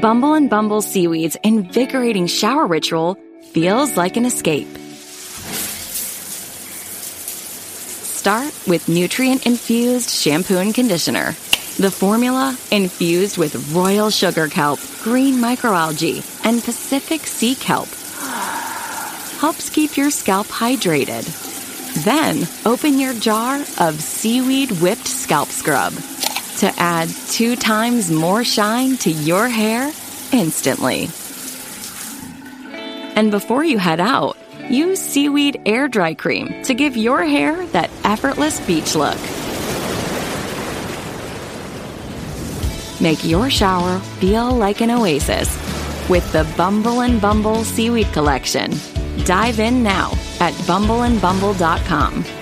Bumble and Bumble Seaweed's invigorating shower ritual feels like an escape. Start with nutrient infused shampoo and conditioner. The formula infused with royal sugar kelp, green microalgae, and Pacific sea kelp helps keep your scalp hydrated. Then open your jar of seaweed whipped scalp scrub to add two times more shine to your hair instantly. And before you head out, use Seaweed Air Dry Cream to give your hair that effortless beach look. Make your shower feel like an oasis with the Bumble and Bumble Seaweed Collection. Dive in now at bumbleandbumble.com.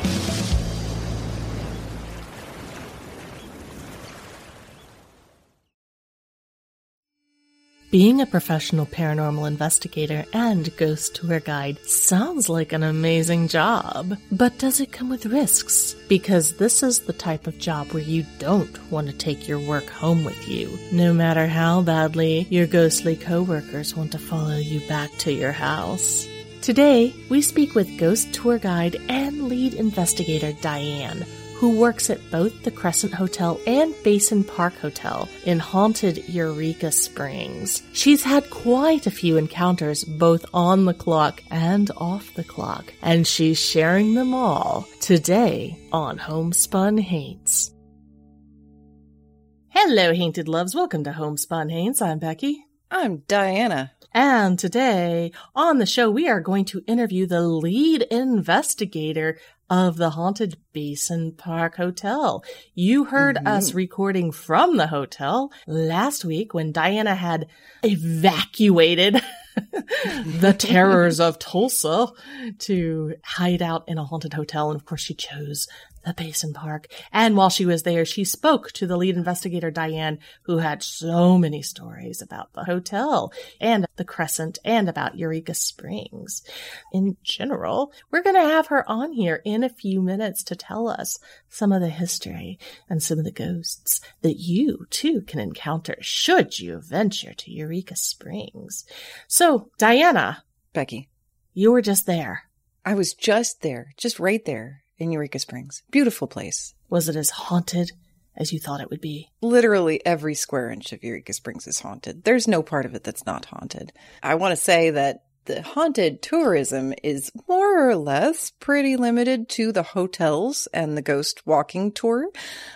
Being a professional paranormal investigator and ghost tour guide sounds like an amazing job. But does it come with risks? Because this is the type of job where you don't want to take your work home with you, no matter how badly your ghostly coworkers want to follow you back to your house. Today, we speak with ghost tour guide and lead investigator Diane who works at both the Crescent Hotel and Basin Park Hotel in haunted Eureka Springs. She's had quite a few encounters both on the clock and off the clock, and she's sharing them all today on Homespun Haints. Hello, Hainted Loves. Welcome to Homespun Haints. I'm Becky. I'm Diana. And today on the show, we are going to interview the lead investigator of the Haunted Basin Park Hotel. You heard mm-hmm. us recording from the hotel last week when Diana had evacuated the terrors of Tulsa to hide out in a haunted hotel. And of course, she chose the Basin Park. And while she was there, she spoke to the lead investigator, Diane, who had so many stories about the hotel and the Crescent and about Eureka Springs. In general, we're going to have her on here in a few minutes to tell us some of the history and some of the ghosts that you too can encounter should you venture to Eureka Springs. So, Diana. Becky. You were just there. I was just there, just right there in Eureka Springs. Beautiful place. Was it as haunted as you thought it would be? Literally every square inch of Eureka Springs is haunted. There's no part of it that's not haunted. I want to say that the haunted tourism is more or less pretty limited to the hotels and the ghost walking tour.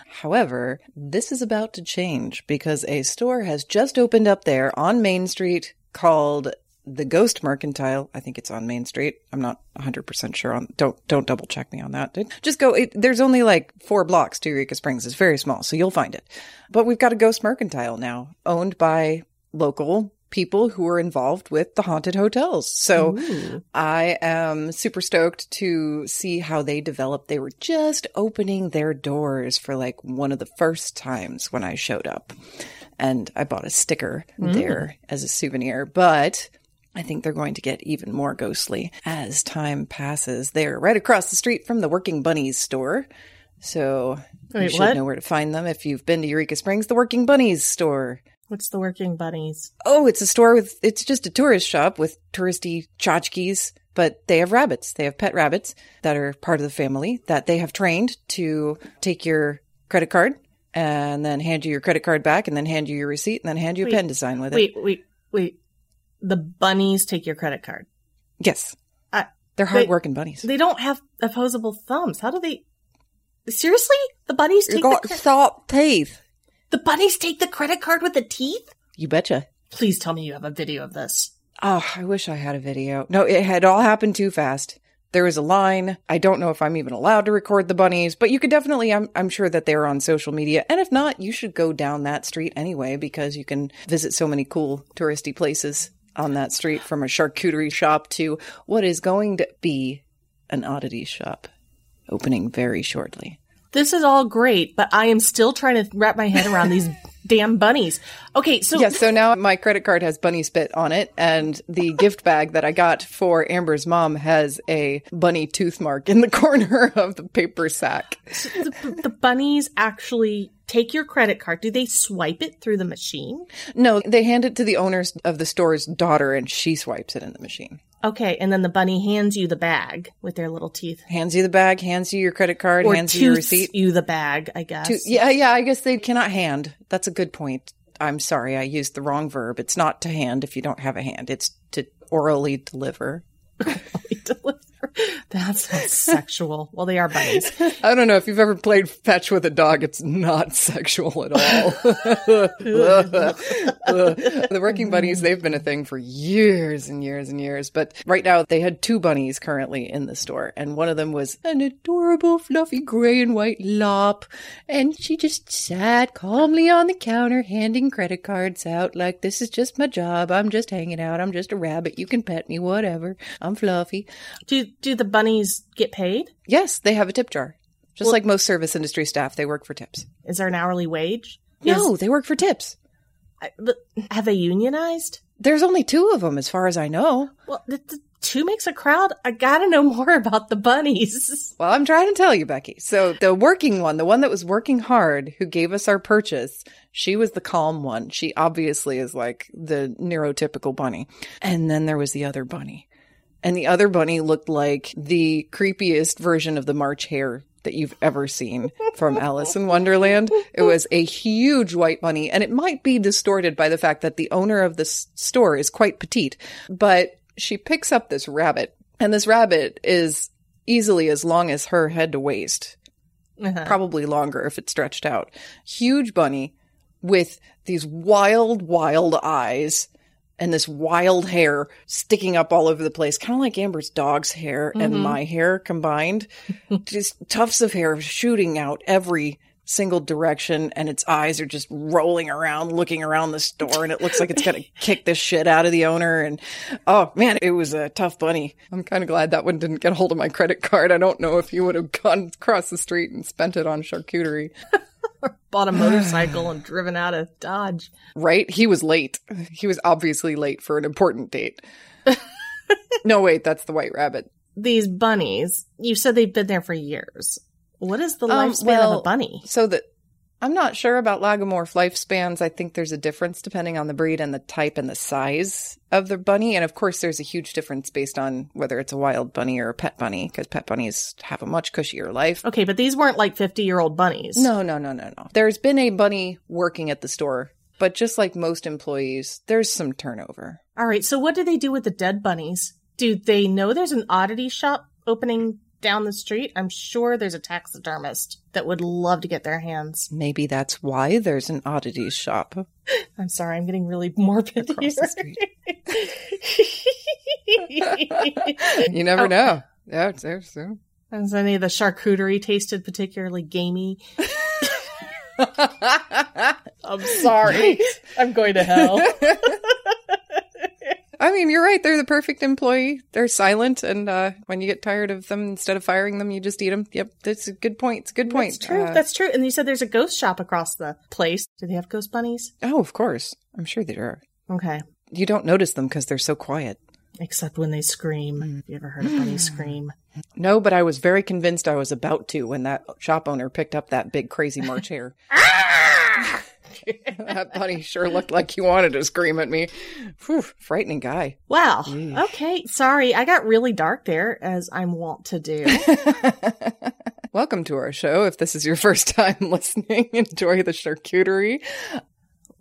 However, this is about to change because a store has just opened up there on Main Street called the Ghost Mercantile. I think it's on Main Street. I'm not 100% sure on, don't, don't double check me on that. Just go, it, there's only like four blocks to Eureka Springs. It's very small, so you'll find it. But we've got a Ghost Mercantile now owned by local people who are involved with the haunted hotels. So Ooh. I am super stoked to see how they develop. They were just opening their doors for like one of the first times when I showed up. And I bought a sticker mm. there as a souvenir, but I think they're going to get even more ghostly as time passes. They're right across the street from the Working Bunnies store. So Wait, you should what? know where to find them if you've been to Eureka Springs, the Working Bunnies store. What's the Working Bunnies? Oh, it's a store with, it's just a tourist shop with touristy tchotchkes, but they have rabbits. They have pet rabbits that are part of the family that they have trained to take your credit card and then hand you your credit card back and then hand you your receipt and then hand you wait, a pen to sign with it. Wait, wait, wait the bunnies take your credit card. Yes. Uh, They're hardworking bunnies. They don't have opposable thumbs. How do they? Seriously? The bunnies take got the cre- teeth. The bunnies take the credit card with the teeth? You betcha. Please tell me you have a video of this. Oh, I wish I had a video. No, it had all happened too fast. There is a line. I don't know if I'm even allowed to record the bunnies, but you could definitely, I'm, I'm sure that they're on social media. And if not, you should go down that street anyway because you can visit so many cool touristy places on that street from a charcuterie shop to what is going to be an oddity shop opening very shortly. This is all great, but I am still trying to wrap my head around these damn bunnies. Okay, so Yes, so now my credit card has bunny spit on it, and the gift bag that I got for Amber's mom has a bunny tooth mark in the corner of the paper sack. the, the bunnies actually take your credit card. Do they swipe it through the machine? No, they hand it to the owners of the store's daughter, and she swipes it in the machine. Okay, and then the bunny hands you the bag with their little teeth. Hands you the bag, hands you your credit card, Or hands you your receipt. you the bag, I guess. To- yeah, yeah, I guess they cannot hand. That's a good point. I'm sorry, I used the wrong verb. It's not to hand if you don't have a hand. It's to orally deliver. Deliver. That sounds sexual. Well, they are bunnies. I don't know if you've ever played fetch with a dog. It's not sexual at all. the working bunnies, they've been a thing for years and years and years. But right now, they had two bunnies currently in the store, and one of them was an adorable, fluffy gray and white lop. And she just sat calmly on the counter, handing credit cards out like, This is just my job. I'm just hanging out. I'm just a rabbit. You can pet me, whatever. I'm fluffy. Do do the bunnies get paid? Yes, they have a tip jar. Just like most service industry staff, they work for tips. Is there an hourly wage? No, Is- they work for tips. I- but have they unionized? There's only two of them, as far as I know. Well, the, the two makes a crowd. I gotta know more about the bunnies. Well, I'm trying to tell you, Becky. So the working one, the one that was working hard, who gave us our purchase, she was the calm one. She obviously is like the neurotypical bunny. And then there was the other bunny. And the other bunny looked like the creepiest version of the March Hare that you've ever seen from Alice in Wonderland. It was a huge white bunny, and it might be distorted by the fact that the owner of the store is quite petite, but she picks up this rabbit, and this rabbit is easily as long as her head to waist Uh-huh. probably longer if it stretched out. Huge bunny with these wild, wild eyes and this wild hair sticking up all over the place, kind of like Amber's dog's hair and mm-hmm. my hair combined. just tufts of hair shooting out every single direction and its eyes are just rolling around looking around the store and it looks like it's going to kick the shit out of the owner and oh man it was a tough bunny. I'm kind of glad that one didn't get a hold of my credit card. I don't know if you would have gone across the street and spent it on charcuterie Bought a motorcycle and driven out of Dodge. right he was late he was obviously late for an important date no wait that's the white rabbit These bunnies, you said they've been there for years. What is the Um, lifespan of a bunny? So that I'm not sure about lagomorph lifespans. I think there's a difference depending on the breed and the type and the size of the bunny. And of course, there's a huge difference based on whether it's a wild bunny or a pet bunny, because pet bunnies have a much cushier life. Okay, but these weren't like 50 year old bunnies. No, no, no, no, no. There's been a bunny working at the store, but just like most employees, there's some turnover. All right, so what do they do with the dead bunnies? Do they know there's an oddity shop opening down the street? I'm sure there's a taxidermist that would love to get their hands. Maybe that's why there's an oddities shop. I'm sorry, I'm getting really morbid Across. You never Oh. know. Yeah, it's there's so. Has any of the charcuterie tasted particularly gamey? I'm sorry. I'm going to hell. I mean, you're right. They're the perfect employee. They're silent, and uh, when you get tired of them, instead of firing them, you just eat them. Yep, that's a good point. It's a good point. That's true. Uh, That's true. And you said there's a ghost shop across the place. Do they have ghost bunnies? oh, of course. I'm sure they are. Okay. You don't notice them because they're so quiet. Except when they scream. Have you ever heard a bunny scream? No, but I was very convinced I was about to when that shop owner picked up that big crazy March hare. that bunny sure looked like he wanted to scream at me. Whew, frightening guy. Wow. Okay. Sorry. I got really dark there, as I'm wont to do. Welcome to our show. If this is your first time listening, enjoy the charcuterie.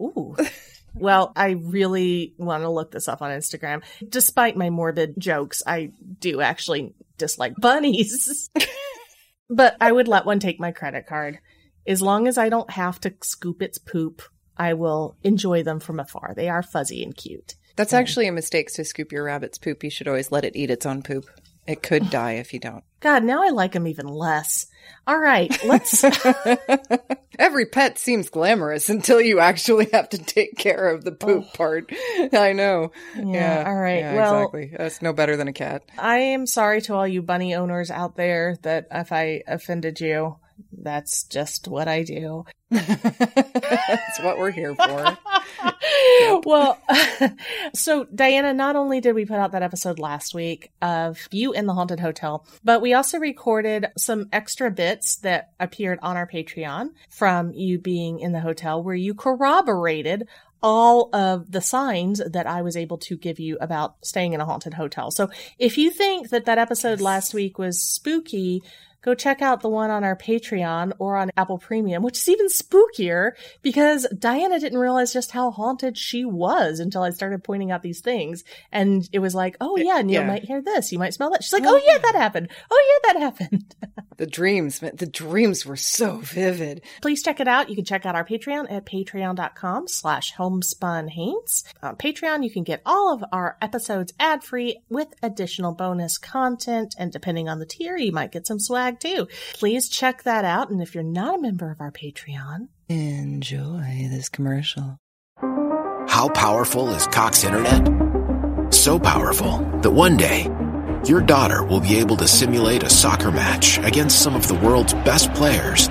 Ooh. Well, I really want to look this up on Instagram. Despite my morbid jokes, I do actually dislike bunnies. but I would let one take my credit card. As long as I don't have to scoop its poop, I will enjoy them from afar. They are fuzzy and cute. That's actually a mistake to scoop your rabbit's poop. You should always let it eat its own poop. It could die if you don't. God, now I like them even less. All right, let's. Every pet seems glamorous until you actually have to take care of the poop Oh. part. I know. Yeah, all right, Yeah, well- exactly. That's no better than a cat. I am sorry to all you bunny owners out there that if I offended you, that's just what I do. That's what we're here for. well, so Diana, not only did we put out that episode last week of you in the haunted hotel, but we also recorded some extra bits that appeared on our Patreon from you being in the hotel where you corroborated all of the signs that I was able to give you about staying in a haunted hotel. So if you think that that episode last week was spooky, go check out the one on our Patreon or on Apple Premium, which is even spookier because Diana didn't realize just how haunted she was until I started pointing out these things. And it was like, oh eh, yeah, and you Yeah. might hear this, you might smell that. She's like, oh, oh yeah, that happened. Oh yeah, that happened. The dreams, man, the dreams were so vivid. Please check it out. You can check out our Patreon at patreon.com slash homespunhaints. On Patreon, you can get all of our episodes ad free with additional bonus content. And depending on the tier, you might get some swag too. Please check that out. And if you're not a member of our Patreon, Enjoy this commercial. How powerful is Cox Internet? So powerful that one day, your daughter will be able to simulate a soccer match against some of the world's best players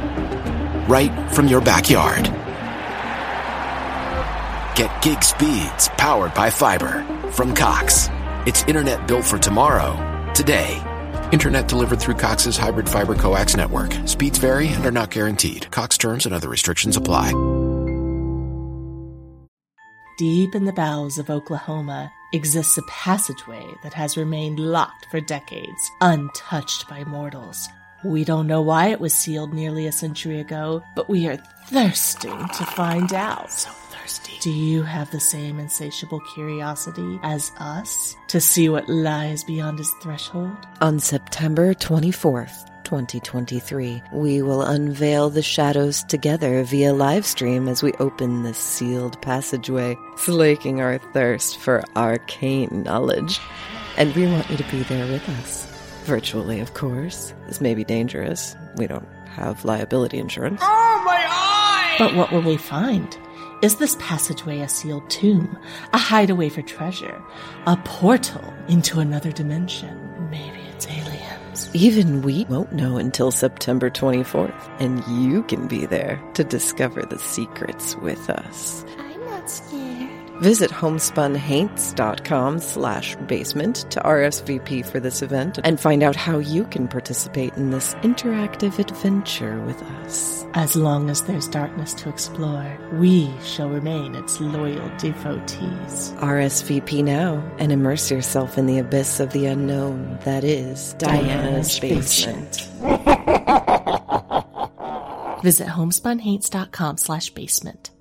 right from your backyard. Get gig speeds powered by fiber from Cox. It's internet built for tomorrow, today. Internet delivered through Cox's hybrid fiber coax network. Speeds vary and are not guaranteed. Cox terms and other restrictions apply. Deep in the bowels of Oklahoma exists a passageway that has remained locked for decades, untouched by mortals. We don't know why it was sealed nearly a century ago, but we are thirsting to find out. So thirsty. Do you have the same insatiable curiosity as us to see what lies beyond his threshold? On September 24th, 2023, we will unveil the shadows together via live stream as we open this sealed passageway, slaking our thirst for arcane knowledge. And we want you to be there with us. Virtually, of course. This may be dangerous. We don't have liability insurance. Oh, my eye! But what will we find? Is this passageway a sealed tomb, a hideaway for treasure, a portal into another dimension? Maybe it's aliens. Even we won't know until September 24th, and you can be there to discover the secrets with us. I'm not scared. Visit homespunhaints.com slash basement to RSVP for this event and find out how you can participate in this interactive adventure with us. As long as there's darkness to explore, we shall remain its loyal devotees. RSVP now and immerse yourself in the abyss of the unknown that is Diana's, Diana's basement. Visit homespunhaints.com slash basement.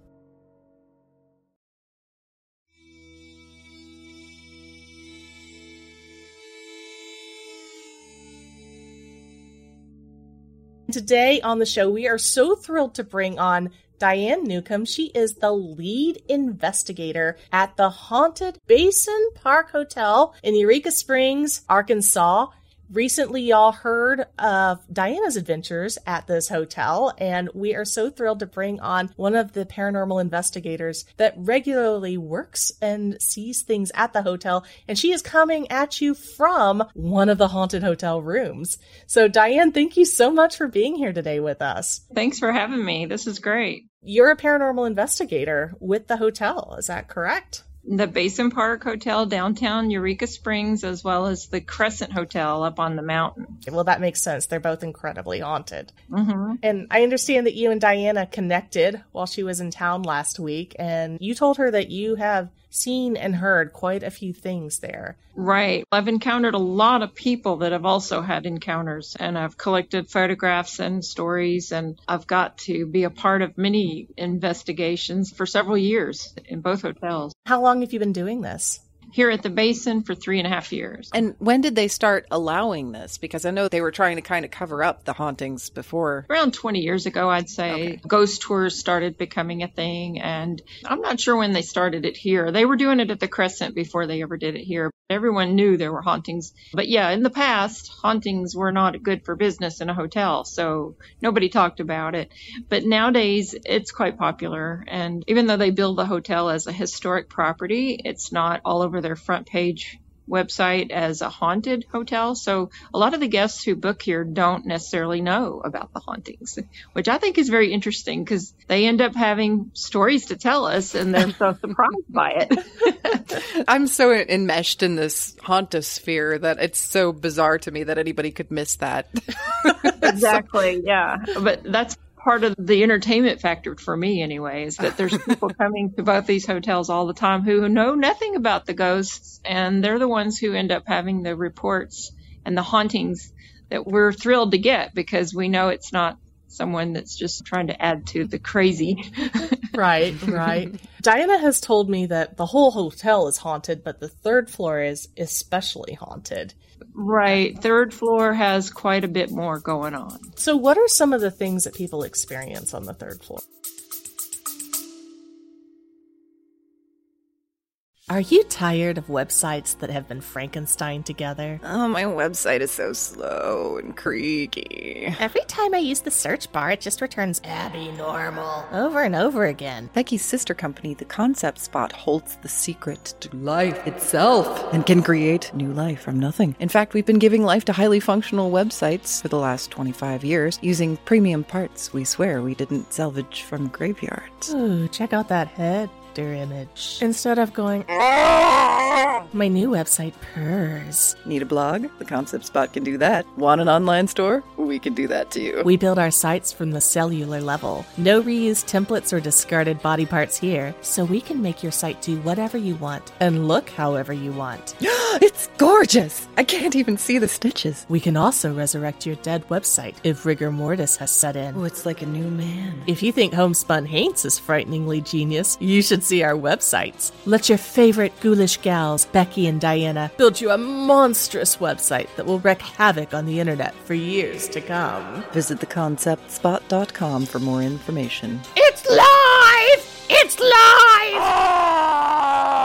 Today on the show, we are so thrilled to bring on Diane Newcomb. She is the lead investigator at the Haunted Basin Park Hotel in Eureka Springs, Arkansas. Recently, y'all heard of Diana's adventures at this hotel, and we are so thrilled to bring on one of the paranormal investigators that regularly works and sees things at the hotel. And she is coming at you from one of the haunted hotel rooms. So, Diane, thank you so much for being here today with us. Thanks for having me. This is great. You're a paranormal investigator with the hotel, is that correct? The Basin Park Hotel downtown Eureka Springs, as well as the Crescent Hotel up on the mountain. Well, that makes sense. They're both incredibly haunted. hmm And I understand that you and Diana connected while she was in town last week, and you told her that you have seen and heard quite a few things there. Right. I've encountered a lot of people that have also had encounters, and I've collected photographs and stories, and I've got to be a part of many investigations for several years in both hotels. How long have you been doing this? Here at the Basin for three and a half years. And when did they start allowing this? Because I know they were trying to kind of cover up the hauntings before. around 20 years ago, I'd say, ghost tours started becoming a thing. And I'm not sure when they started it here. They were doing it at the Crescent before they ever did it here. Everyone knew there were hauntings. But yeah, in the past, hauntings were not good for business in a hotel, so nobody talked about it. But nowadays, it's quite popular. And even though they build the hotel as a historic property, it's not all over their front page website as a haunted hotel. So a lot of the guests who book here don't necessarily know about the hauntings, which I think is very interesting because they end up having stories to tell us and they're so surprised by it. I'm so enmeshed in this hauntosphere that it's so bizarre to me that anybody could miss that. exactly. Yeah. But that's part of the entertainment factor for me anyway is that there's people coming to both these hotels all the time who know nothing about the ghosts and they're the ones who end up having the reports and the hauntings that we're thrilled to get because we know it's not someone that's just trying to add to the crazy. right, right. Diana has told me that the whole hotel is haunted, but the third floor is especially haunted. Right. Third floor has quite a bit more going on. So, what are some of the things that people experience on the third floor? Are you tired of websites that have been Frankenstein together? Oh, my website is so slow and creaky. Every time I use the search bar, it just returns Abby normal over and over again. Becky's sister company, the Concept Spot, holds the secret to life itself and can create new life from nothing. In fact, we've been giving life to highly functional websites for the last 25 years using premium parts we swear we didn't salvage from graveyards. Ooh, check out that head image. Instead of going, my new website purrs. Need a blog? The Concept Spot can do that. Want an online store? We can do that too. We build our sites from the cellular level. No reused templates or discarded body parts here, so we can make your site do whatever you want and look however you want. it's gorgeous! I can't even see the stitches. We can also resurrect your dead website if rigor mortis has set in. Oh, it's like a new man. If you think Homespun Haints is frighteningly genius, you should see our websites. Let your favorite ghoulish gals, Becky and Diana, build you a monstrous website that will wreak havoc on the internet for years to come. Visit theconceptspot.com for more information. It's live! It's live! Ah!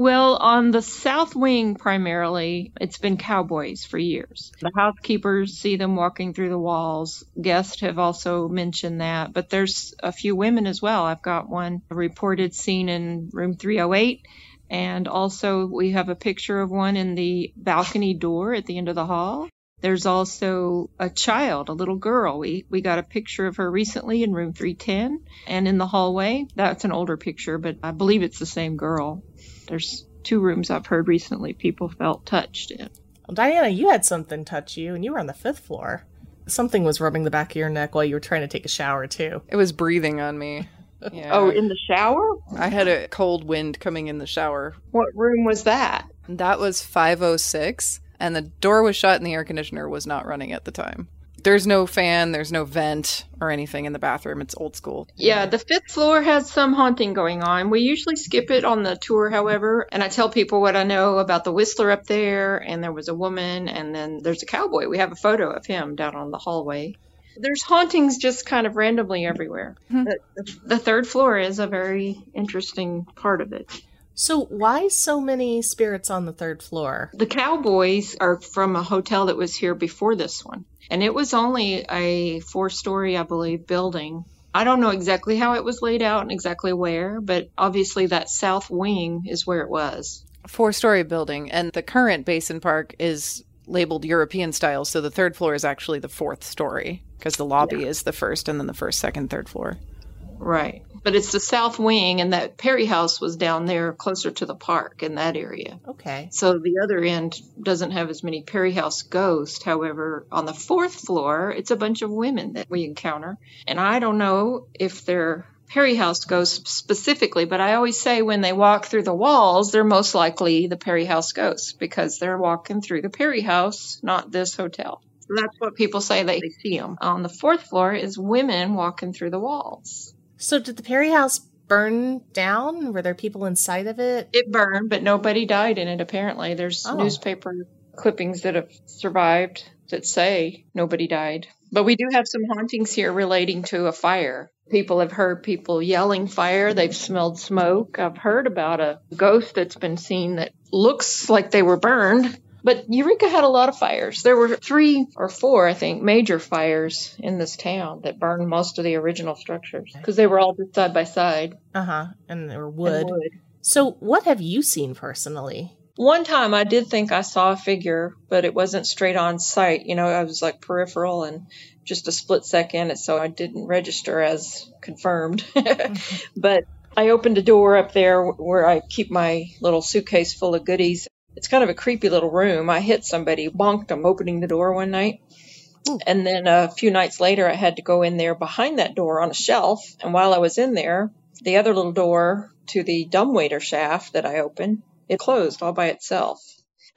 Well, on the south wing primarily, it's been cowboys for years. The housekeepers see them walking through the walls. Guests have also mentioned that, but there's a few women as well. I've got one reported seen in room 308. And also, we have a picture of one in the balcony door at the end of the hall. There's also a child, a little girl. We we got a picture of her recently in room 310 and in the hallway. That's an older picture, but I believe it's the same girl. There's two rooms I've heard recently people felt touched in. Well, Diana, you had something touch you, and you were on the fifth floor. Something was rubbing the back of your neck while you were trying to take a shower, too. It was breathing on me. Yeah. Oh, in the shower? I had a cold wind coming in the shower. What room was that? That was 506, and the door was shut and the air conditioner was not running at the time. There's no fan, there's no vent or anything in the bathroom. It's old school. Yeah, the fifth floor has some haunting going on. We usually skip it on the tour, however, and I tell people what I know about the Whistler up there, and there was a woman, and then there's a cowboy. We have a photo of him down on the hallway. There's hauntings just kind of randomly everywhere. Mm-hmm. The, the third floor is a very interesting part of it. So, why so many spirits on the third floor? The Cowboys are from a hotel that was here before this one. And it was only a four story, I believe, building. I don't know exactly how it was laid out and exactly where, but obviously that south wing is where it was. Four story building. And the current Basin Park is labeled European style. So the third floor is actually the fourth story because the lobby yeah. is the first and then the first, second, third floor. Right. But it's the south wing, and that Perry House was down there closer to the park in that area. Okay. So the other end doesn't have as many Perry House ghosts. However, on the fourth floor, it's a bunch of women that we encounter. And I don't know if they're Perry House ghosts specifically, but I always say when they walk through the walls, they're most likely the Perry House ghosts because they're walking through the Perry House, not this hotel. That's what people say they see them. On the fourth floor is women walking through the walls. So did the Perry House burn down? Were there people inside of it? It burned, but nobody died in it apparently. There's oh. newspaper clippings that have survived that say nobody died. But we do have some hauntings here relating to a fire. People have heard people yelling fire. They've smelled smoke. I've heard about a ghost that's been seen that looks like they were burned. But Eureka had a lot of fires. There were three or four, I think, major fires in this town that burned most of the original structures because they were all just side by side. Uh huh. And they were wood. wood. So, what have you seen personally? One time I did think I saw a figure, but it wasn't straight on sight. You know, I was like peripheral and just a split second, so I didn't register as confirmed. but I opened a door up there where I keep my little suitcase full of goodies. It's kind of a creepy little room. I hit somebody, bonked them opening the door one night. And then a few nights later, I had to go in there behind that door on a shelf. And while I was in there, the other little door to the dumbwaiter shaft that I opened, it closed all by itself.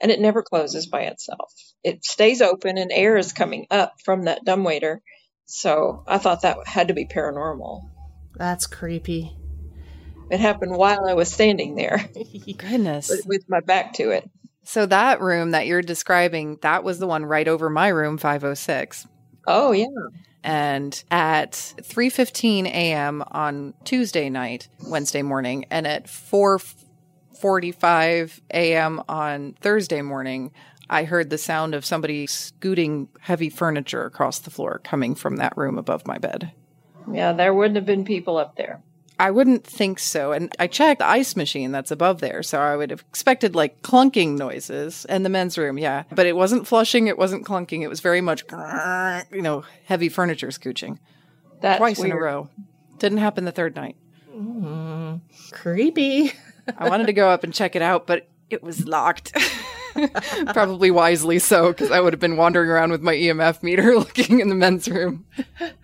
And it never closes by itself. It stays open and air is coming up from that dumbwaiter. So I thought that had to be paranormal. That's creepy. It happened while I was standing there Goodness. with- with my back to it. So that room that you're describing, that was the one right over my room 506. Oh, yeah. and at 3:15 a.m. on Tuesday night, Wednesday morning, and at 4:45 a.m. on Thursday morning, I heard the sound of somebody scooting heavy furniture across the floor coming from that room above my bed. Yeah, there wouldn't have been people up there. I wouldn't think so. And I checked the ice machine that's above there. So I would have expected like clunking noises in the men's room. Yeah. But it wasn't flushing. It wasn't clunking. It was very much, you know, heavy furniture scooching That's twice in a row. Didn't happen the third night. Mm-hmm. Creepy. I wanted to go up and check it out, but it was locked. Probably wisely so, because I would have been wandering around with my EMF meter looking in the men's room.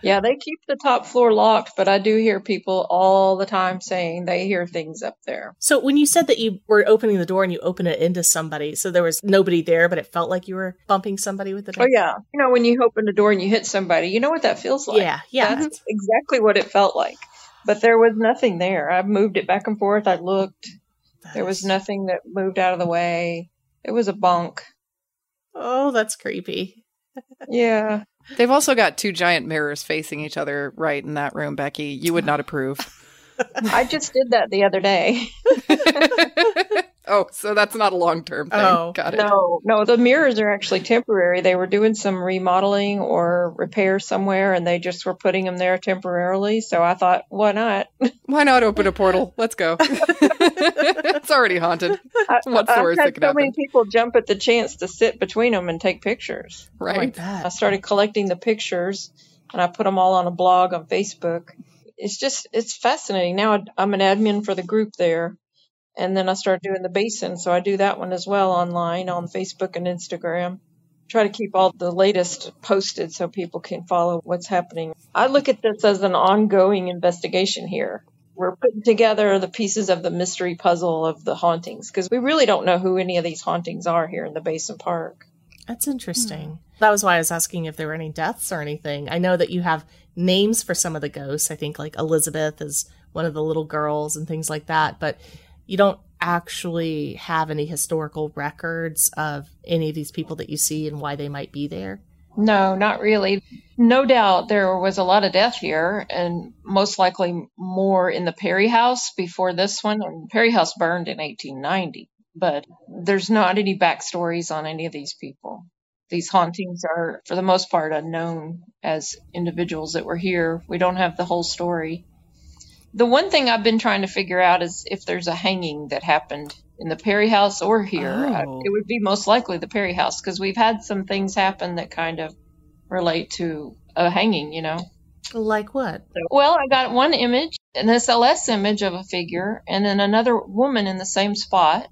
Yeah, they keep the top floor locked, but I do hear people all the time saying they hear things up there. So, when you said that you were opening the door and you open it into somebody, so there was nobody there, but it felt like you were bumping somebody with the door? Oh yeah, you know when you open the door and you hit somebody, you know what that feels like. Yeah, yeah. That's exactly what it felt like. But there was nothing there. I moved it back and forth. I looked. There was nothing that moved out of the way. It was a bunk. Oh, that's creepy. Yeah. They've also got two giant mirrors facing each other right in that room, Becky. You would not approve. I just did that the other day. oh, so that's not a long term thing. Oh, got it. No, no, the mirrors are actually temporary. They were doing some remodeling or repair somewhere and they just were putting them there temporarily. So I thought, why not? Why not open a portal? Let's go. it's already haunted. I, What's the I've worst had that could so many people jump at the chance to sit between them and take pictures. Right? bet. I started collecting the pictures and I put them all on a blog on Facebook. It's just, it's fascinating. Now I'm an admin for the group there. And then I started doing the basin. So I do that one as well online on Facebook and Instagram. Try to keep all the latest posted so people can follow what's happening. I look at this as an ongoing investigation here. We're putting together the pieces of the mystery puzzle of the hauntings because we really don't know who any of these hauntings are here in the Basin Park. That's interesting. That was why I was asking if there were any deaths or anything. I know that you have names for some of the ghosts. I think like Elizabeth is one of the little girls and things like that, but you don't actually have any historical records of any of these people that you see and why they might be there. No, not really. No doubt there was a lot of death here, and most likely more in the Perry House before this one. And Perry House burned in 1890, but there's not any backstories on any of these people. These hauntings are, for the most part, unknown as individuals that were here. We don't have the whole story. The one thing I've been trying to figure out is if there's a hanging that happened in the Perry House or here. Oh. It would be most likely the Perry House because we've had some things happen that kind of relate to a hanging, you know. Like what? Well, I got one image, an SLS image of a figure, and then another woman in the same spot.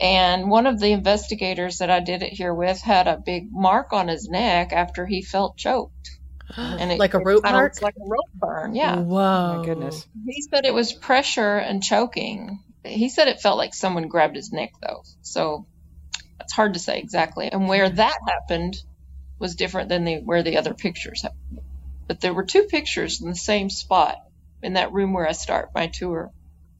And one of the investigators that I did it here with had a big mark on his neck after he felt choked. And it, Like a rope kinda mark? like a rope burn. Yeah. Mm-hmm. Whoa. Oh my goodness. He said it was pressure and choking. He said it felt like someone grabbed his neck, though. So it's hard to say exactly. And where mm-hmm. that happened was different than the where the other pictures happened. But there were two pictures in the same spot in that room where I start my tour.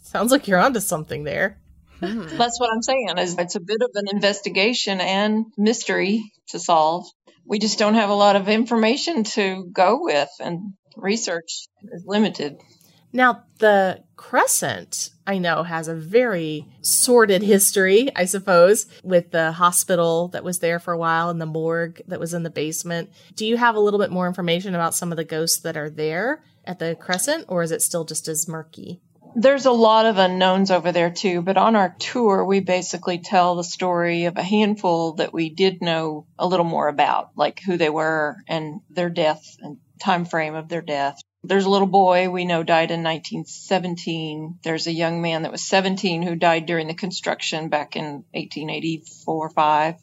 Sounds like you're onto something there. Hmm. That's what I'm saying. Is it's a bit of an investigation and mystery to solve. We just don't have a lot of information to go with, and research is limited. Now, the Crescent, I know, has a very sordid history, I suppose, with the hospital that was there for a while and the morgue that was in the basement. Do you have a little bit more information about some of the ghosts that are there at the Crescent, or is it still just as murky? There's a lot of unknowns over there too, but on our tour, we basically tell the story of a handful that we did know a little more about, like who they were and their death and time frame of their death. There's a little boy we know died in 1917. There's a young man that was 17 who died during the construction back in 1884 5.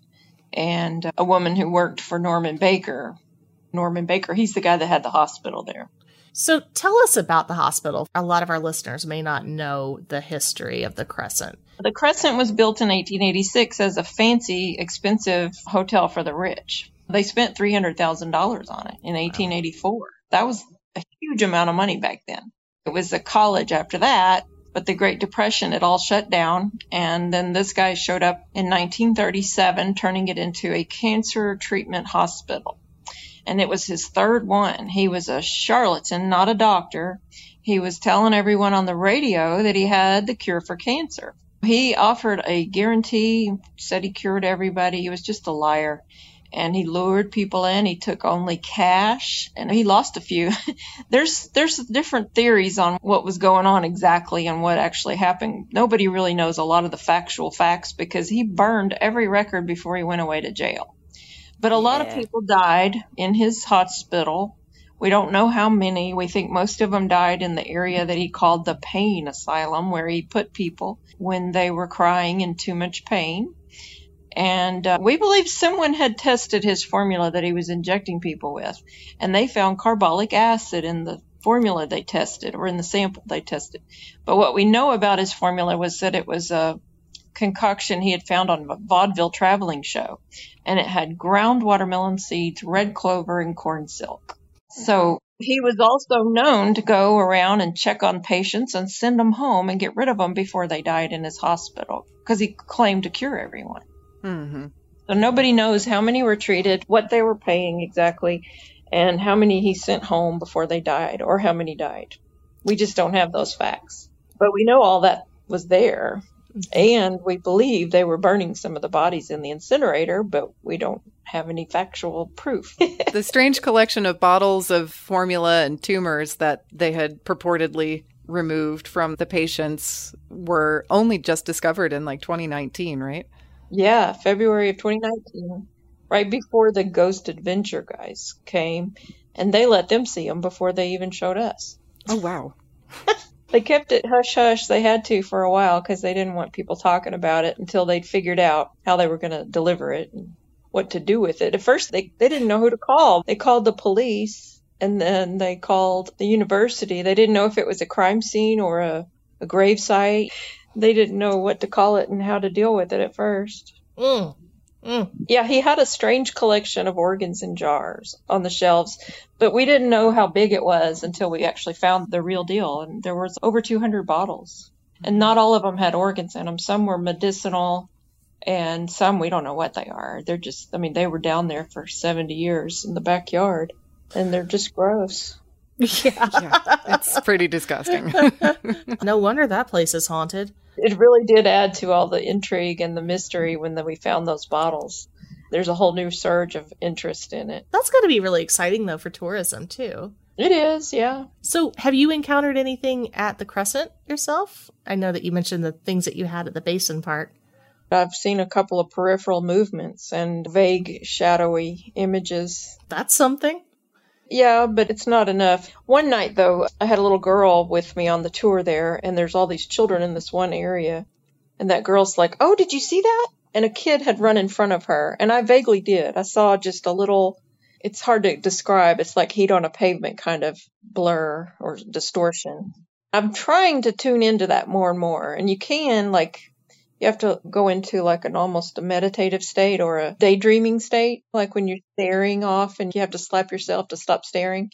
And a woman who worked for Norman Baker. Norman Baker, he's the guy that had the hospital there. So tell us about the hospital. A lot of our listeners may not know the history of the Crescent. The Crescent was built in 1886 as a fancy, expensive hotel for the rich. They spent $300,000 on it in 1884. That was a huge amount of money back then. It was a college after that, but the Great Depression, it all shut down. And then this guy showed up in 1937, turning it into a cancer treatment hospital. And it was his third one. He was a charlatan, not a doctor. He was telling everyone on the radio that he had the cure for cancer. He offered a guarantee, said he cured everybody. He was just a liar and he lured people in. He took only cash and he lost a few. there's there's different theories on what was going on exactly and what actually happened. Nobody really knows a lot of the factual facts because he burned every record before he went away to jail. But a lot of people died in his hospital. We don't know how many. We think most of them died in the area that he called the pain asylum, where he put people when they were crying in too much pain. And uh, we believe someone had tested his formula that he was injecting people with, and they found carbolic acid in the formula they tested or in the sample they tested. But what we know about his formula was that it was a concoction he had found on a vaudeville traveling show, and it had ground watermelon seeds, red clover, and corn silk. So he was also known to go around and check on patients and send them home and get rid of them before they died in his hospital because he claimed to cure everyone. Mm-hmm. So nobody knows how many were treated, what they were paying exactly, and how many he sent home before they died, or how many died. We just don't have those facts. But we know all that was there. And we believe they were burning some of the bodies in the incinerator, but we don't have any factual proof. the strange collection of bottles of formula and tumors that they had purportedly removed from the patients were only just discovered in like 2019, right? Yeah, February of 2019, right before the Ghost Adventure guys came, and they let them see them before they even showed us. Oh, wow. they kept it hush hush. They had to for a while because they didn't want people talking about it until they'd figured out how they were going to deliver it and what to do with it. At first, they, they didn't know who to call. They called the police and then they called the university. They didn't know if it was a crime scene or a, a grave site they didn't know what to call it and how to deal with it at first. Mm. Mm. Yeah, he had a strange collection of organs in jars on the shelves, but we didn't know how big it was until we actually found the real deal. And there was over 200 bottles, and not all of them had organs in them. Some were medicinal, and some we don't know what they are. They're just, I mean, they were down there for 70 years in the backyard, and they're just gross. Yeah. yeah, it's pretty disgusting. no wonder that place is haunted. It really did add to all the intrigue and the mystery when the, we found those bottles. There's a whole new surge of interest in it. That's got to be really exciting, though, for tourism, too. It is, yeah. So, have you encountered anything at the Crescent yourself? I know that you mentioned the things that you had at the Basin Park. I've seen a couple of peripheral movements and vague, shadowy images. That's something. Yeah, but it's not enough. One night, though, I had a little girl with me on the tour there, and there's all these children in this one area. And that girl's like, Oh, did you see that? And a kid had run in front of her. And I vaguely did. I saw just a little, it's hard to describe. It's like heat on a pavement kind of blur or distortion. I'm trying to tune into that more and more. And you can, like, you have to go into like an almost a meditative state or a daydreaming state, like when you're staring off and you have to slap yourself to stop staring.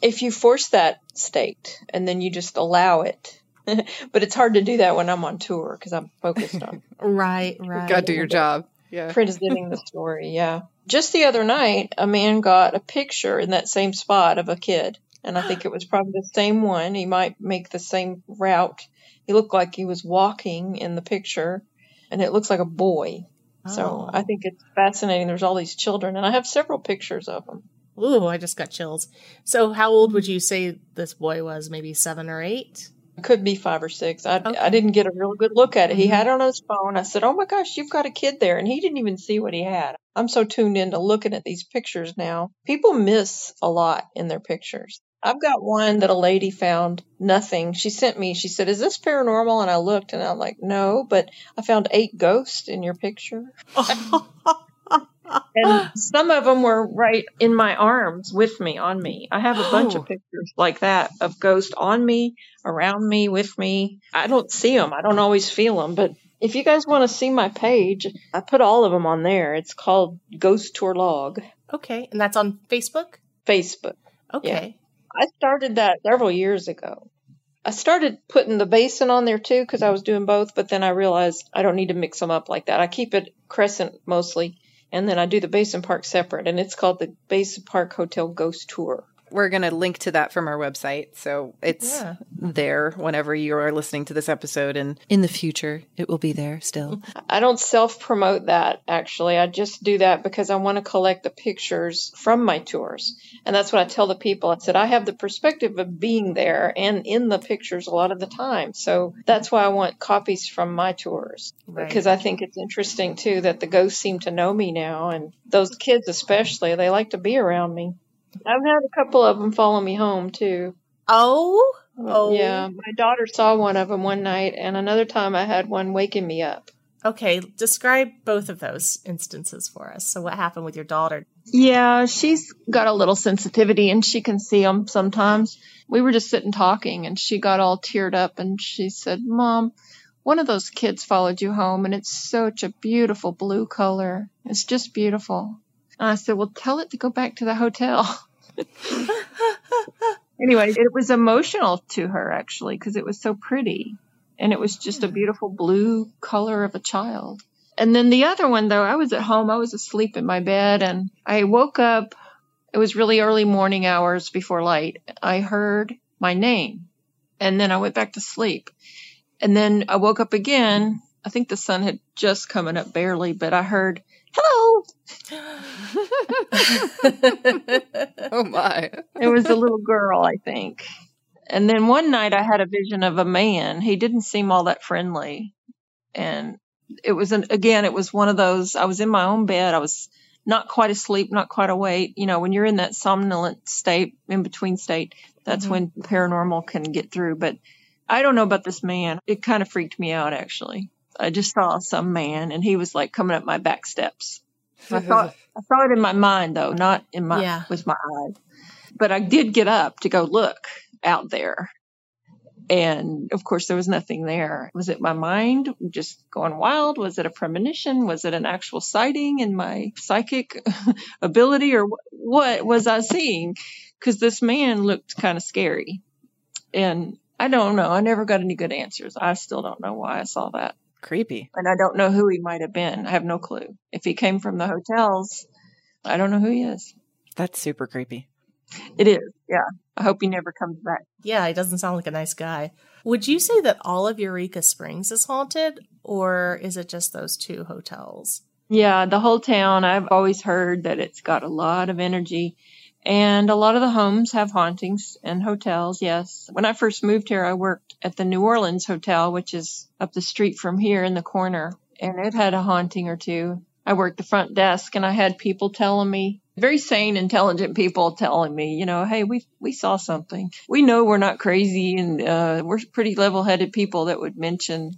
If you force that state and then you just allow it, but it's hard to do that when I'm on tour because I'm focused on right, right. Got to do your job. Yeah, presenting the story. Yeah, just the other night, a man got a picture in that same spot of a kid. And I think it was probably the same one. He might make the same route. He looked like he was walking in the picture, and it looks like a boy. So Oh. I think it's fascinating. There's all these children, and I have several pictures of them. Ooh, I just got chills. So, how old would you say this boy was? Maybe seven or eight? Could be five or six. I, Okay. I didn't get a real good look at it. He Mhm. had it on his phone. I said, Oh my gosh, you've got a kid there. And he didn't even see what he had. I'm so tuned into looking at these pictures now. People miss a lot in their pictures. I've got one that a lady found nothing. She sent me, she said, Is this paranormal? And I looked and I'm like, No, but I found eight ghosts in your picture. And some of them were right in my arms with me, on me. I have a bunch Oh. of pictures like that of ghosts on me, around me, with me. I don't see them. I don't always feel them. But if you guys want to see my page, I put all of them on there. It's called Ghost Tour Log, okay, and that's on Facebook? Facebook. Okay. I started that several years ago. I started putting the basin on there too because I was doing both, but then I realized I don't need to mix them up like that. I keep it crescent mostly, and then I do the Basin Park separate, and it's called the Basin Park Hotel Ghost Tour. We're going to link to that from our website. So it's Yeah. there whenever you are listening to this episode. And in the future, it will be there still. I don't self promote that actually. I just do that because I want to collect the pictures from my tours. And that's what I tell the people. I said, I have the perspective of being there and in the pictures a lot of the time. So that's why I want copies from my tours. Right. Because I think it's interesting too that the ghosts seem to know me now. And those kids, especially, they like to be around me. I've had a couple of them follow me home too. Oh? Uh, oh. Yeah, my daughter saw one of them one night, and another time I had one waking me up. Okay, describe both of those instances for us. So, what happened with your daughter? Yeah, she's got a little sensitivity and she can see them sometimes. We were just sitting talking and she got all teared up and she said, Mom, one of those kids followed you home and it's such a beautiful blue color. It's just beautiful. And I said, Well, tell it to go back to the hotel. anyway, it was emotional to her actually because it was so pretty and it was just a mm-hmm. beautiful blue color of a child. And then the other one, though, I was at home, I was asleep in my bed, and I woke up. It was really early morning hours before light. I heard my name, and then I went back to sleep. And then I woke up again. I think the sun had just coming up barely, but I heard, hello. oh, my. It was a little girl, I think. And then one night I had a vision of a man. He didn't seem all that friendly. And it was an, again, it was one of those, I was in my own bed. I was not quite asleep, not quite awake. You know, when you're in that somnolent state, in between state, that's mm-hmm. when paranormal can get through. But I don't know about this man. It kind of freaked me out, actually. I just saw some man and he was like coming up my back steps. I thought I saw it in my mind though, not in my, Yeah. with my eyes. But I did get up to go look out there. And of course, there was nothing there. Was it my mind just going wild? Was it a premonition? Was it an actual sighting in my psychic ability? Or what was I seeing? Because this man looked kind of scary. And I don't know. I never got any good answers. I still don't know why I saw that. Creepy. And I don't know who he might have been. I have no clue. If he came from the hotels, I don't know who he is. That's super creepy. It is. Yeah. I hope he never comes back. Yeah, he doesn't sound like a nice guy. Would you say that all of Eureka Springs is haunted, or is it just those two hotels? Yeah, the whole town, I've always heard that it's got a lot of energy. And a lot of the homes have hauntings and hotels, yes. When I first moved here, I worked at the New Orleans Hotel, which is up the street from here in the corner. And it had a haunting or two. I worked the front desk and I had people telling me, very sane, intelligent people telling me, you know, hey, we, we saw something. We know we're not crazy and, uh, we're pretty level headed people that would mention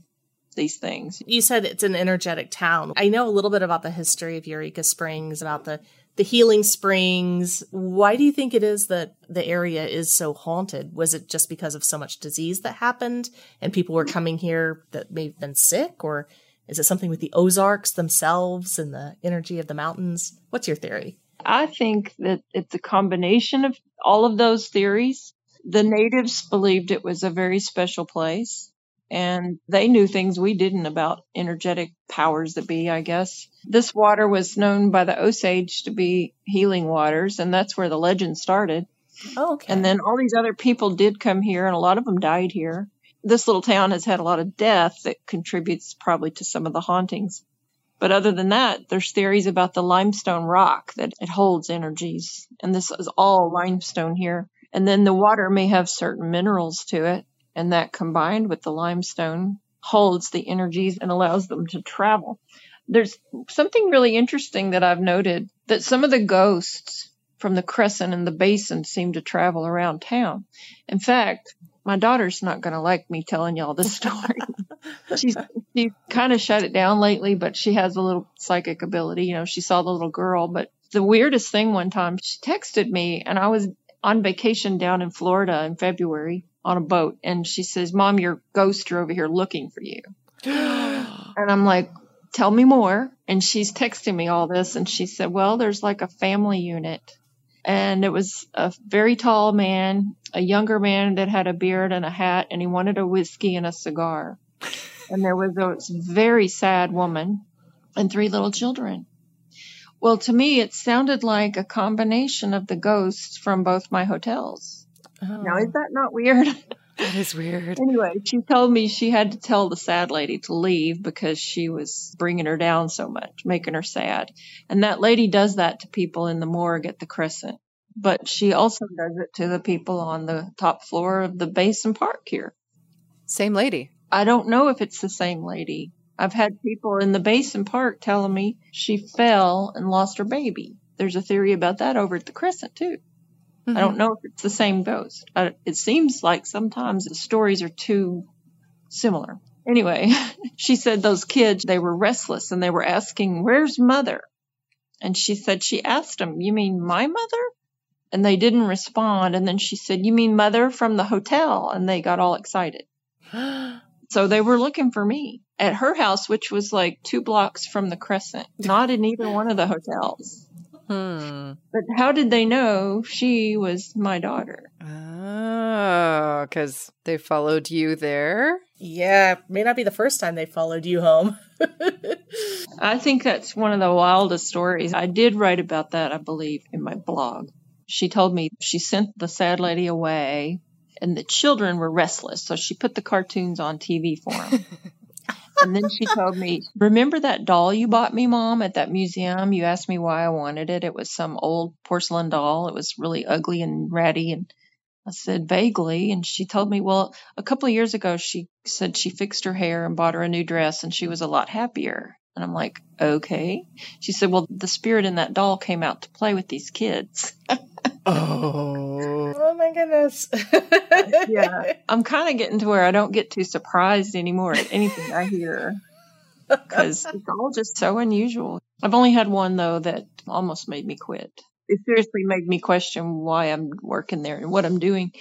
these things. You said it's an energetic town. I know a little bit about the history of Eureka Springs, about the the healing springs. Why do you think it is that the area is so haunted? Was it just because of so much disease that happened and people were coming here that may have been sick or is it something with the Ozarks themselves and the energy of the mountains? What's your theory? I think that it's a combination of all of those theories. The natives believed it was a very special place. And they knew things we didn't about energetic powers that be, I guess. This water was known by the Osage to be healing waters, and that's where the legend started. Oh, okay. And then all these other people did come here, and a lot of them died here. This little town has had a lot of death that contributes probably to some of the hauntings. But other than that, there's theories about the limestone rock that it holds energies. And this is all limestone here. And then the water may have certain minerals to it. And that combined with the limestone holds the energies and allows them to travel. There's something really interesting that I've noted that some of the ghosts from the crescent and the basin seem to travel around town. In fact, my daughter's not going to like me telling y'all this story. she's she kind of shut it down lately, but she has a little psychic ability. You know, she saw the little girl, but the weirdest thing one time, she texted me and I was on vacation down in Florida in February on a boat and she says, "Mom, your ghosts are over here looking for you." and I'm like, "Tell me more." And she's texting me all this and she said, "Well, there's like a family unit and it was a very tall man, a younger man that had a beard and a hat, and he wanted a whiskey and a cigar. And there was a very sad woman and three little children. Well, to me, it sounded like a combination of the ghosts from both my hotels. Oh, Now, is oh. that not weird? That is weird. anyway, she told me she had to tell the sad lady to leave because she was bringing her down so much, making her sad. And that lady does that to people in the morgue at the Crescent. But she also does it to the people on the top floor of the Basin Park here. Same lady. I don't know if it's the same lady. I've had people in the Basin Park telling me she fell and lost her baby. There's a theory about that over at the Crescent too. I don't mm-hmm. know if it's the same ghost. I, it seems like sometimes the stories are too similar. Anyway, she said those kids, they were restless and they were asking, where's mother? And she said she asked them, you mean my mother? And they didn't respond. And then she said, you mean mother from the hotel? And they got all excited. So they were looking for me at her house, which was like two blocks from the Crescent, not in either one of the hotels. Hmm. But how did they know she was my daughter? Oh, because they followed you there. Yeah, may not be the first time they followed you home. I think that's one of the wildest stories. I did write about that, I believe, in my blog. She told me she sent the sad lady away and the children were restless, so she put the cartoons on TV for them. and then she told me, Remember that doll you bought me, Mom, at that museum? You asked me why I wanted it. It was some old porcelain doll. It was really ugly and ratty. And I said, Vaguely. And she told me, Well, a couple of years ago, she said she fixed her hair and bought her a new dress, and she was a lot happier. And I'm like, Okay. She said, Well, the spirit in that doll came out to play with these kids. Oh. My goodness. yeah. I'm kind of getting to where I don't get too surprised anymore at anything I hear because it's all just so unusual. I've only had one though that almost made me quit. It seriously made me question why I'm working there and what I'm doing.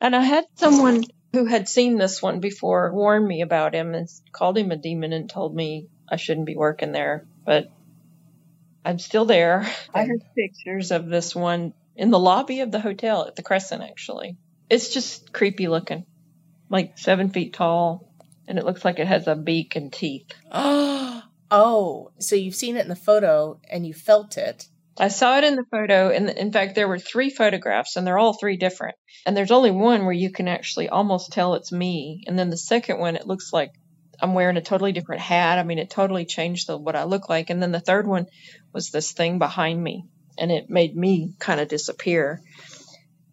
And I had someone who had seen this one before warn me about him and called him a demon and told me I shouldn't be working there. But I'm still there. I have pictures of this one in the lobby of the hotel at the Crescent, actually. It's just creepy looking, like seven feet tall, and it looks like it has a beak and teeth. oh, so you've seen it in the photo and you felt it. I saw it in the photo, and in fact, there were three photographs, and they're all three different. And there's only one where you can actually almost tell it's me. And then the second one, it looks like I'm wearing a totally different hat. I mean, it totally changed the, what I look like. And then the third one was this thing behind me, and it made me kind of disappear.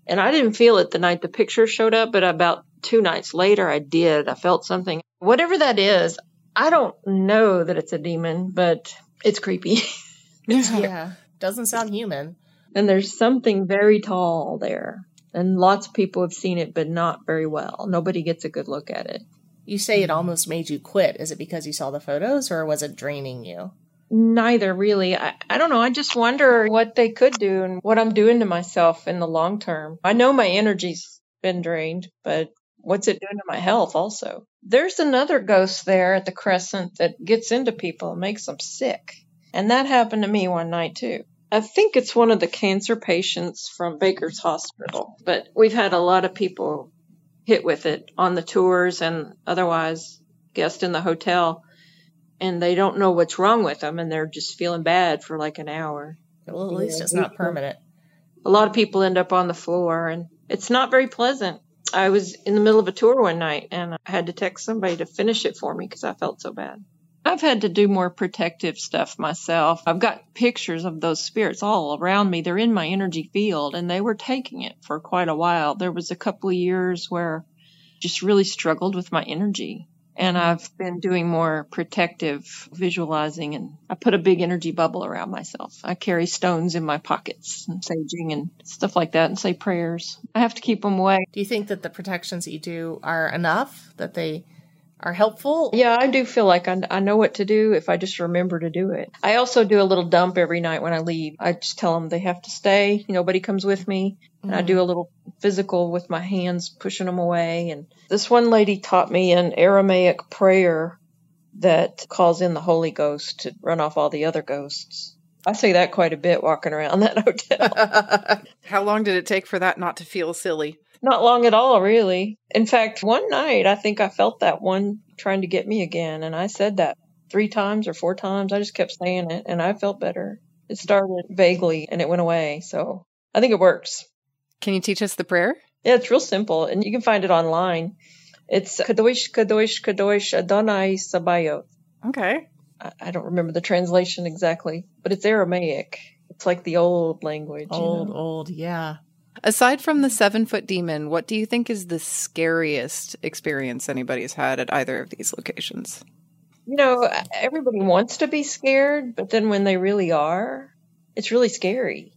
And I didn't feel it the night the picture showed up, but about two nights later, I did. I felt something. Whatever that is, I don't know that it's a demon, but it's creepy. Yeah. Doesn't sound human. and there's something very tall there. And lots of people have seen it, but not very well. Nobody gets a good look at it. You say it almost made you quit. Is it because you saw the photos or was it draining you? Neither really. I, I don't know. I just wonder what they could do and what I'm doing to myself in the long term. I know my energy's been drained, but what's it doing to my health also? There's another ghost there at the Crescent that gets into people and makes them sick. And that happened to me one night too. I think it's one of the cancer patients from Baker's Hospital, but we've had a lot of people hit with it on the tours and otherwise guests in the hotel and they don't know what's wrong with them and they're just feeling bad for like an hour. Well, at least it's not permanent. A lot of people end up on the floor and it's not very pleasant. I was in the middle of a tour one night and I had to text somebody to finish it for me because I felt so bad. I've had to do more protective stuff myself. I've got pictures of those spirits all around me. They're in my energy field and they were taking it for quite a while. There was a couple of years where I just really struggled with my energy and I've been doing more protective visualizing and I put a big energy bubble around myself. I carry stones in my pockets and saging and stuff like that and say prayers. I have to keep them away. Do you think that the protections that you do are enough that they are helpful? Yeah, I do feel like I, I know what to do if I just remember to do it. I also do a little dump every night when I leave. I just tell them they have to stay. Nobody comes with me. And I do mm-hmm. a little physical with my hands, pushing them away. And this one lady taught me an Aramaic prayer that calls in the Holy Ghost to run off all the other ghosts. I say that quite a bit walking around that hotel. How long did it take for that not to feel silly? Not long at all, really. In fact, one night I think I felt that one trying to get me again, and I said that three times or four times. I just kept saying it, and I felt better. It started vaguely and it went away, so I think it works. Can you teach us the prayer? Yeah, it's real simple, and you can find it online. It's Kadosh, Kadosh, Kadosh, Adonai Sabaoth. Okay. I, I don't remember the translation exactly, but it's Aramaic. It's like the old language. you Old, know? old, yeah. Aside from the seven foot demon, what do you think is the scariest experience anybody's had at either of these locations? You know, everybody wants to be scared, but then when they really are, it's really scary.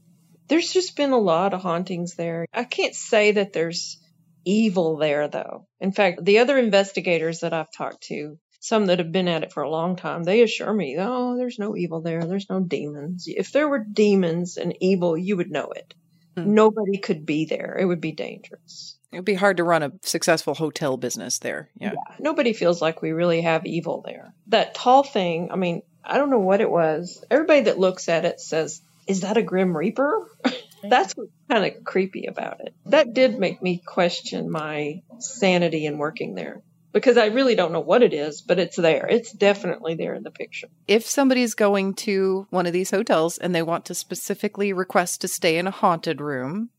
There's just been a lot of hauntings there. I can't say that there's evil there, though. In fact, the other investigators that I've talked to, some that have been at it for a long time, they assure me, oh, there's no evil there. There's no demons. If there were demons and evil, you would know it. Hmm. Nobody could be there. It would be dangerous. It would be hard to run a successful hotel business there. Yeah. Nobody feels like we really have evil there. That tall thing, I mean, I don't know what it was. Everybody that looks at it says, is that a Grim Reaper? That's what's kind of creepy about it. That did make me question my sanity in working there because I really don't know what it is, but it's there. It's definitely there in the picture. If somebody's going to one of these hotels and they want to specifically request to stay in a haunted room,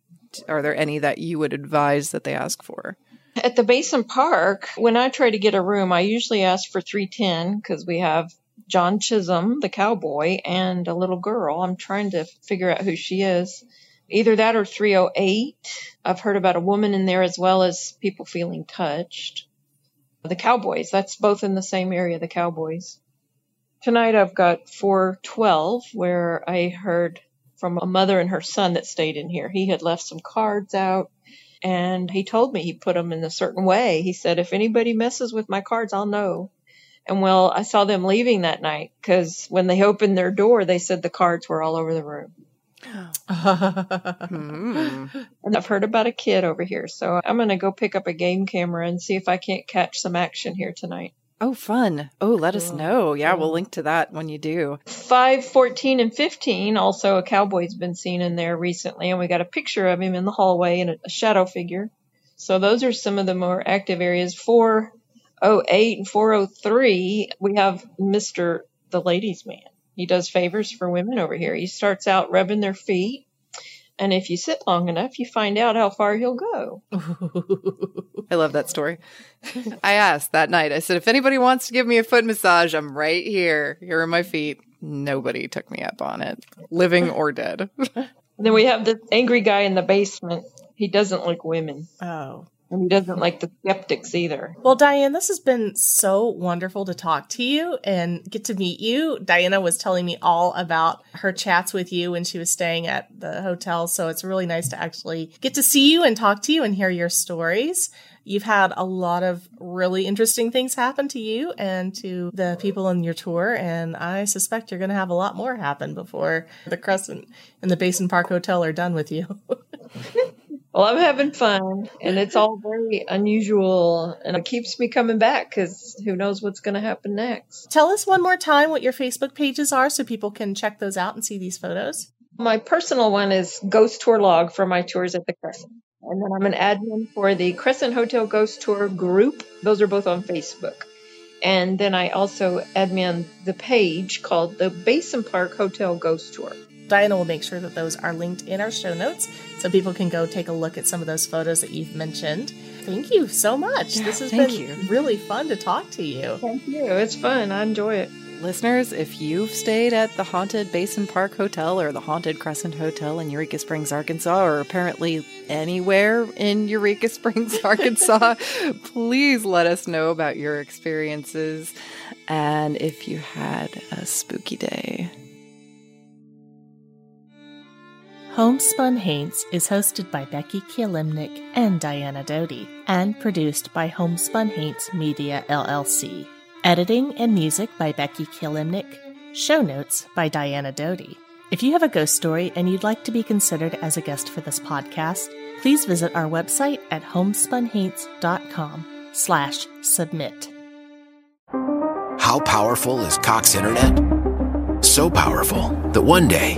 are there any that you would advise that they ask for? At the Basin Park, when I try to get a room, I usually ask for 310 because we have John Chisholm, the cowboy, and a little girl. I'm trying to figure out who she is. Either that or 308. I've heard about a woman in there as well as people feeling touched. The Cowboys, that's both in the same area, the Cowboys. Tonight I've got 412 where I heard from a mother and her son that stayed in here. He had left some cards out and he told me he put them in a certain way. He said, if anybody messes with my cards, I'll know. And well, I saw them leaving that night because when they opened their door, they said the cards were all over the room. Hmm. And I've heard about a kid over here, so I'm going to go pick up a game camera and see if I can't catch some action here tonight. Oh, fun. Oh, let us know. Yeah, we'll link to that when you do. 5, 14, and 15, also a cowboy's been seen in there recently, and we got a picture of him in the hallway in a, a shadow figure. So those are some of the more active areas. 408 and 403, we have Mr. the Ladies Man. He does favors for women over here. He starts out rubbing their feet, and if you sit long enough, you find out how far he'll go. I love that story. I asked that night, I said, if anybody wants to give me a foot massage, I'm right here. Here are my feet. Nobody took me up on it, living or dead. Then we have the angry guy in the basement. He doesn't like women, oh. And he doesn't like the skeptics either. Well, Diane, this has been so wonderful to talk to you and get to meet you. Diana was telling me all about her chats with you when she was staying at the hotel. So it's really nice to actually get to see you and talk to you and hear your stories. You've had a lot of really interesting things happen to you and to the people in your tour. And I suspect you're going to have a lot more happen before the Crescent and the Basin Park Hotel are done with you. Well, I'm having fun, and it's all very unusual, and it keeps me coming back because who knows what's going to happen next. Tell us one more time what your Facebook pages are so people can check those out and see these photos. My personal one is Ghost Tour Log for my tours at the Crescent. And then I'm an admin for the Crescent Hotel Ghost Tour group. Those are both on Facebook. And then I also admin the page called the Basin Park Hotel Ghost Tour. Diana will make sure that those are linked in our show notes so people can go take a look at some of those photos that you've mentioned. Thank you so much. Yeah, this has thank been you. really fun to talk to you. Thank you. It's fun. I enjoy it. Listeners, if you've stayed at the Haunted Basin Park Hotel or the Haunted Crescent Hotel in Eureka Springs, Arkansas, or apparently anywhere in Eureka Springs, Arkansas, please let us know about your experiences and if you had a spooky day. Homespun Haints is hosted by Becky Kielimnik and Diana Doty and produced by Homespun Haints Media LLC. Editing and music by Becky Kielimnik. Show notes by Diana Doty. If you have a ghost story and you'd like to be considered as a guest for this podcast, please visit our website at homespunhaints.com slash submit. How powerful is Cox Internet? So powerful that one day,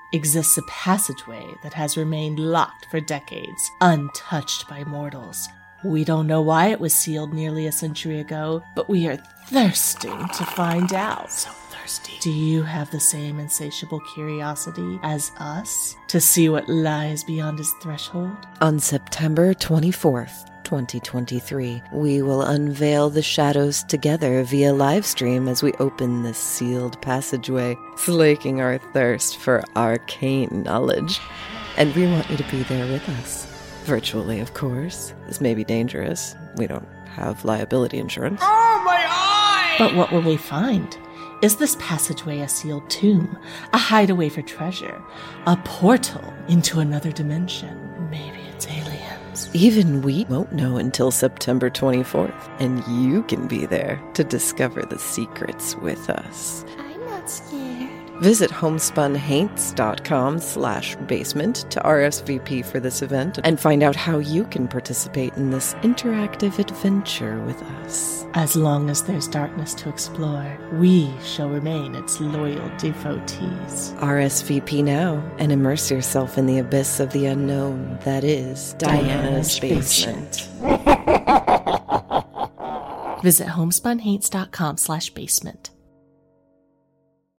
exists a passageway that has remained locked for decades, untouched by mortals. We don't know why it was sealed nearly a century ago, but we are thirsting to find out. So thirsty. Do you have the same insatiable curiosity as us to see what lies beyond his threshold? On September 24th, 2023, we will unveil the shadows together via live stream as we open this sealed passageway, slaking our thirst for arcane knowledge. And we want you to be there with us. Virtually, of course. This may be dangerous. We don't have liability insurance. Oh, my eye! But what will we find? Is this passageway a sealed tomb, a hideaway for treasure, a portal into another dimension? Even we won't know until September 24th, and you can be there to discover the secrets with us. I'm not scared. Visit homespunhaints.com slash basement to RSVP for this event and find out how you can participate in this interactive adventure with us. As long as there's darkness to explore, we shall remain its loyal devotees. RSVP now and immerse yourself in the abyss of the unknown that is Diana's, Diana's basement. Visit homespunhaints.com slash basement.